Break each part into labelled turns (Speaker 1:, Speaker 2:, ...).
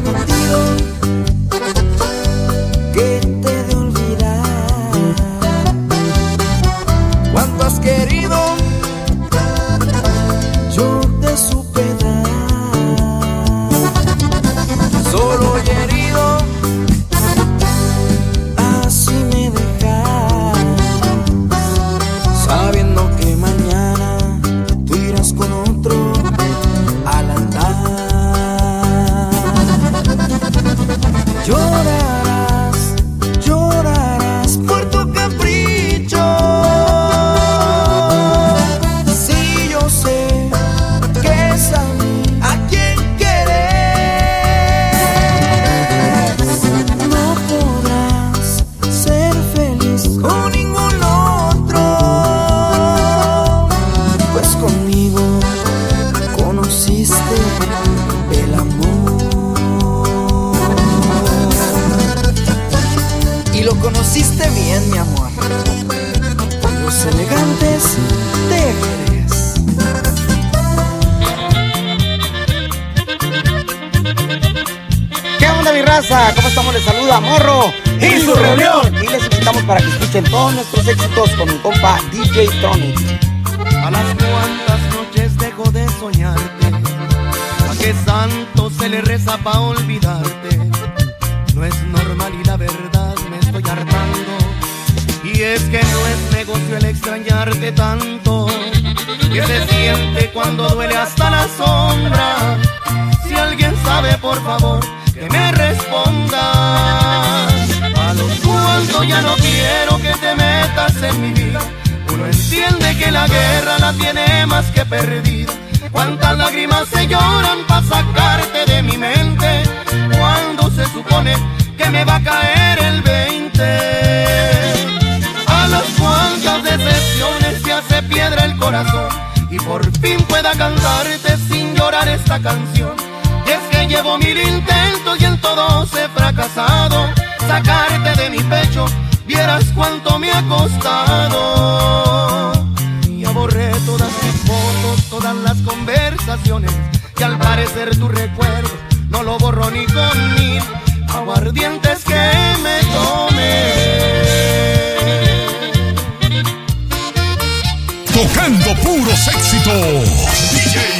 Speaker 1: contigo. elegantes de Jerez.
Speaker 2: ¿Qué onda mi raza? ¿Cómo estamos? Les saluda Morro y, su reunión. Y les invitamos para que escuchen todos nuestros éxitos con mi compa DJ Tronic.
Speaker 3: A las cuantas noches dejo de soñarte, a qué santo se le reza pa' olvidarte. No es normal y la verdad y es que no es negocio el extrañarte tanto, que se siente cuando duele hasta la sombra. Si alguien sabe, por favor, que me responda. A lo cuanto ya no quiero que te metas en mi vida. Uno entiende que la guerra la tiene más que perdida. Cuántas lágrimas se lloran para sacarte de mi mente. Cuando se supone que me va a caer el 20. y por fin pueda cantarte sin llorar esta canción. Y es que llevo mil intentos y en todos he fracasado. Sacarte de mi pecho, vieras cuánto me ha costado. Y borré todas mis fotos, todas las conversaciones. Y al parecer tu recuerdo no lo borro ni con mil aguardientes que me tomé.
Speaker 4: Tocando puros éxitos.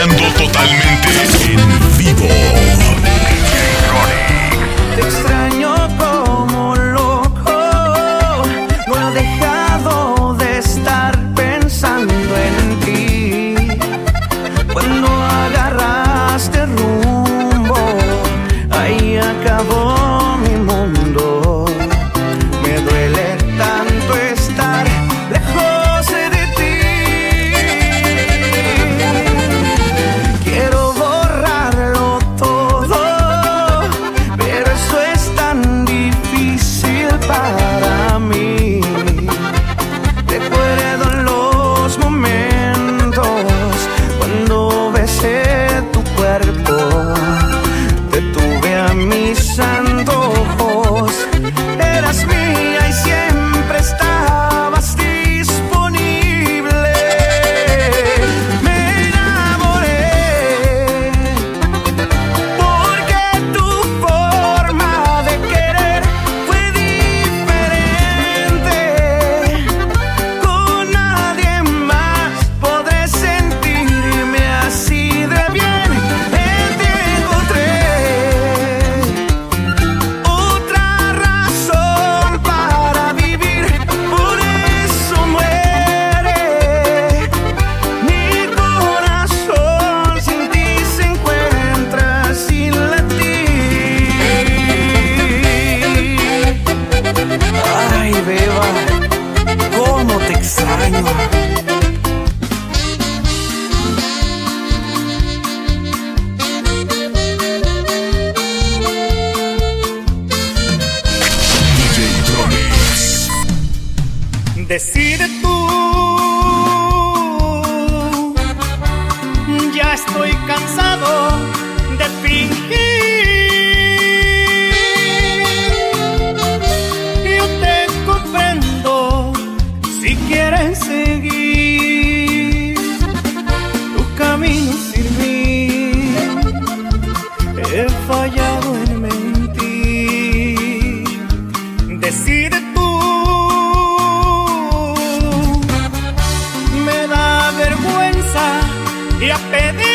Speaker 4: bailando totalmente en vivo.
Speaker 1: 我
Speaker 5: Decide tú. Ya estoy cansado de fingir.
Speaker 1: Yo te comprendo si quieres ser. e a pena